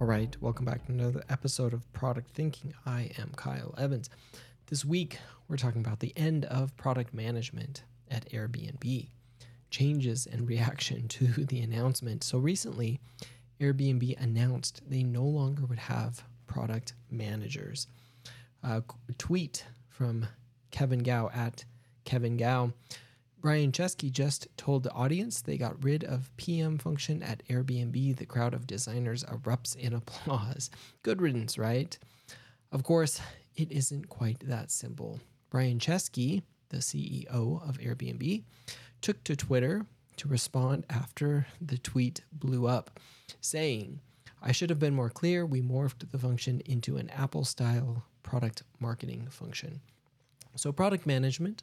All right, welcome back to another episode of Product Thinking. I am Kyle Evans. This week, we're talking about the end of product management at Airbnb, changes and reaction to the announcement. So, recently, Airbnb announced they no longer would have product managers. A tweet from Kevin Gao at Kevin Gao Brian Chesky just told the audience they got rid of PM function at Airbnb. The crowd of designers erupts in applause. Good riddance, right? Of course, it isn't quite that simple. Brian Chesky, the CEO of Airbnb, took to Twitter to respond after the tweet blew up, saying, I should have been more clear. We morphed the function into an Apple style product marketing function. So, product management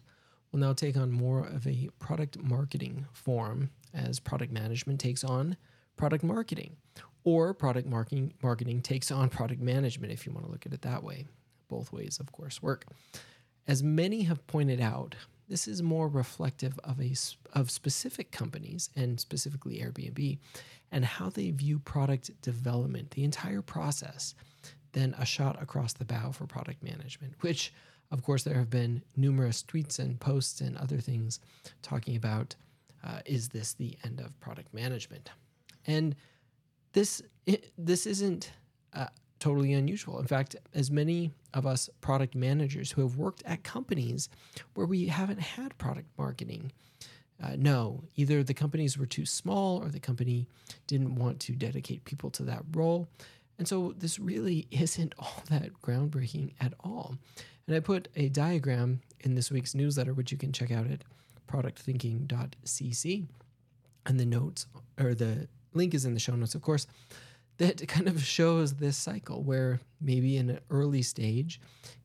will now take on more of a product marketing form as product management takes on product marketing or product marketing marketing takes on product management if you want to look at it that way. Both ways of course work. As many have pointed out this is more reflective of a of specific companies and specifically Airbnb and how they view product development the entire process than a shot across the bow for product management which of course, there have been numerous tweets and posts and other things talking about uh, is this the end of product management? And this it, this isn't uh, totally unusual. In fact, as many of us product managers who have worked at companies where we haven't had product marketing uh, no, either the companies were too small or the company didn't want to dedicate people to that role. And so this really isn't all that groundbreaking at all. And I put a diagram in this week's newsletter, which you can check out at productthinking.cc. And the notes, or the link is in the show notes, of course, that kind of shows this cycle where maybe in an early stage,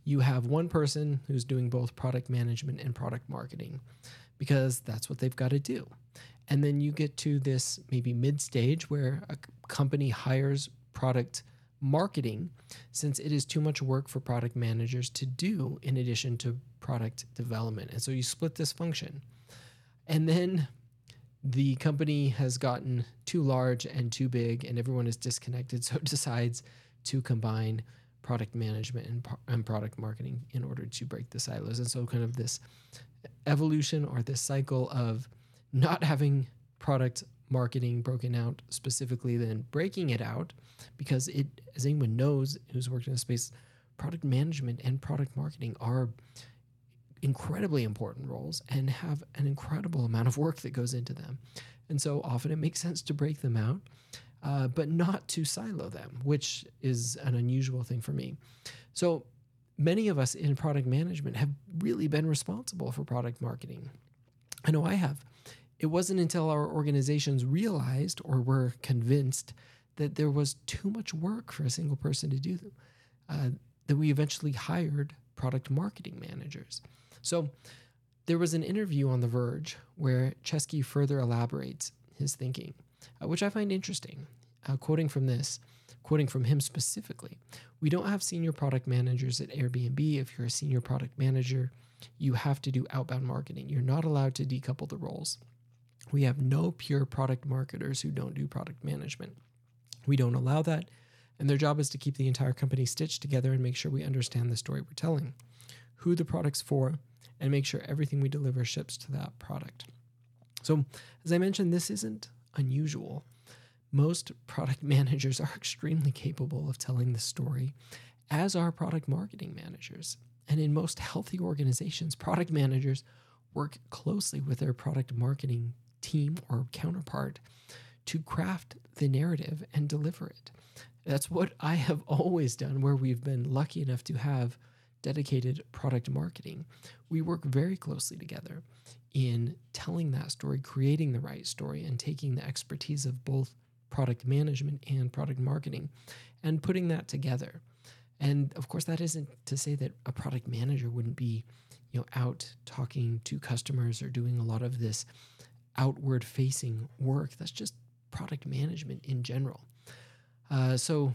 you have one person who's doing both product management and product marketing because that's what they've got to do. And then you get to this maybe mid stage where a company hires product marketing since it is too much work for product managers to do in addition to product development. And so you split this function. And then the company has gotten too large and too big, and everyone is disconnected. So it decides to combine product management and, and product marketing in order to break the silos. And so, kind of this evolution or this cycle of not having product marketing broken out specifically, then breaking it out because it, as anyone knows who's worked in the space, product management and product marketing are incredibly important roles and have an incredible amount of work that goes into them. And so often it makes sense to break them out, uh, but not to silo them, which is an unusual thing for me. So many of us in product management have really been responsible for product marketing. I know I have. It wasn't until our organizations realized or were convinced that there was too much work for a single person to do uh, that we eventually hired product marketing managers. So there was an interview on The Verge where Chesky further elaborates his thinking, uh, which I find interesting. Uh, quoting from this, quoting from him specifically, we don't have senior product managers at Airbnb. If you're a senior product manager, you have to do outbound marketing. You're not allowed to decouple the roles. We have no pure product marketers who don't do product management. We don't allow that, and their job is to keep the entire company stitched together and make sure we understand the story we're telling, who the product's for, and make sure everything we deliver ships to that product. So, as I mentioned, this isn't unusual. Most product managers are extremely capable of telling the story, as are product marketing managers. And in most healthy organizations, product managers work closely with their product marketing team or counterpart to craft the narrative and deliver it. That's what I have always done where we've been lucky enough to have dedicated product marketing. We work very closely together in telling that story, creating the right story, and taking the expertise of both product management and product marketing and putting that together. And of course, that isn't to say that a product manager wouldn't be, you know, out talking to customers or doing a lot of this outward facing work. That's just product management in general. Uh, so,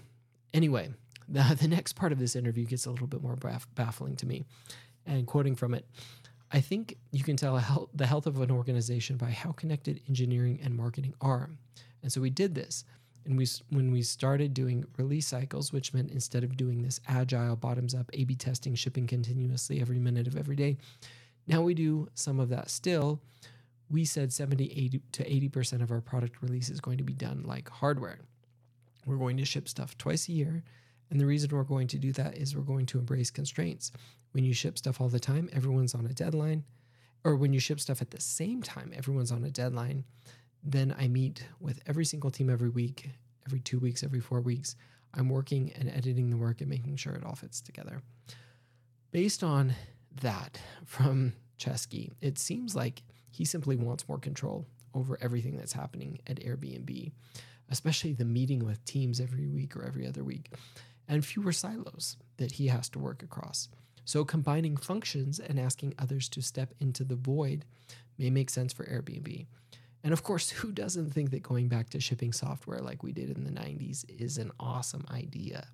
anyway, the, the next part of this interview gets a little bit more baff- baffling to me. And quoting from it, I think you can tell health, the health of an organization by how connected engineering and marketing are. And so we did this. And we when we started doing release cycles, which meant instead of doing this agile bottoms up A/B testing, shipping continuously every minute of every day, now we do some of that still. We said 70 80 to 80% of our product release is going to be done like hardware. We're going to ship stuff twice a year. And the reason we're going to do that is we're going to embrace constraints. When you ship stuff all the time, everyone's on a deadline. Or when you ship stuff at the same time, everyone's on a deadline then I meet with every single team every week, every two weeks, every four weeks. I'm working and editing the work and making sure it all fits together. Based on that from Chesky, it seems like he simply wants more control over everything that's happening at Airbnb, especially the meeting with teams every week or every other week, and fewer silos that he has to work across. So, combining functions and asking others to step into the void may make sense for Airbnb. And of course, who doesn't think that going back to shipping software like we did in the 90s is an awesome idea?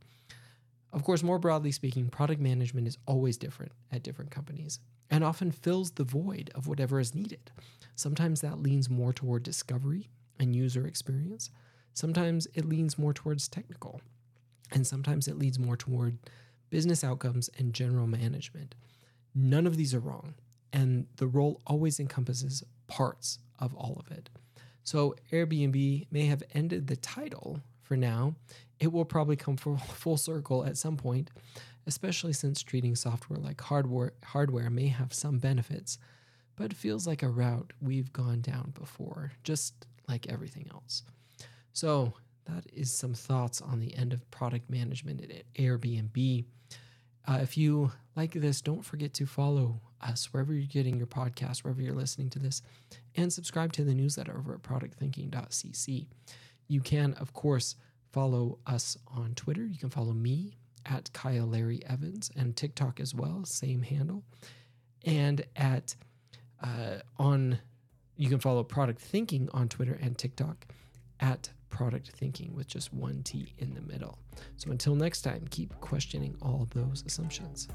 Of course, more broadly speaking, product management is always different at different companies and often fills the void of whatever is needed. Sometimes that leans more toward discovery and user experience. Sometimes it leans more towards technical. And sometimes it leads more toward business outcomes and general management. None of these are wrong. And the role always encompasses parts of all of it. So Airbnb may have ended the title for now. It will probably come full, circle at some point, especially since treating software like hardware hardware may have some benefits, but it feels like a route we've gone down before, just like everything else. So that is some thoughts on the end of product management at Airbnb. Uh, if you like this, don't forget to follow us wherever you're getting your podcast, wherever you're listening to this, and subscribe to the newsletter over at productthinking.cc. You can, of course, follow us on Twitter. You can follow me at Kyle Larry Evans and TikTok as well, same handle. And at uh, on you can follow Product Thinking on Twitter and TikTok at Product Thinking with just one T in the middle. So until next time, keep questioning all those assumptions.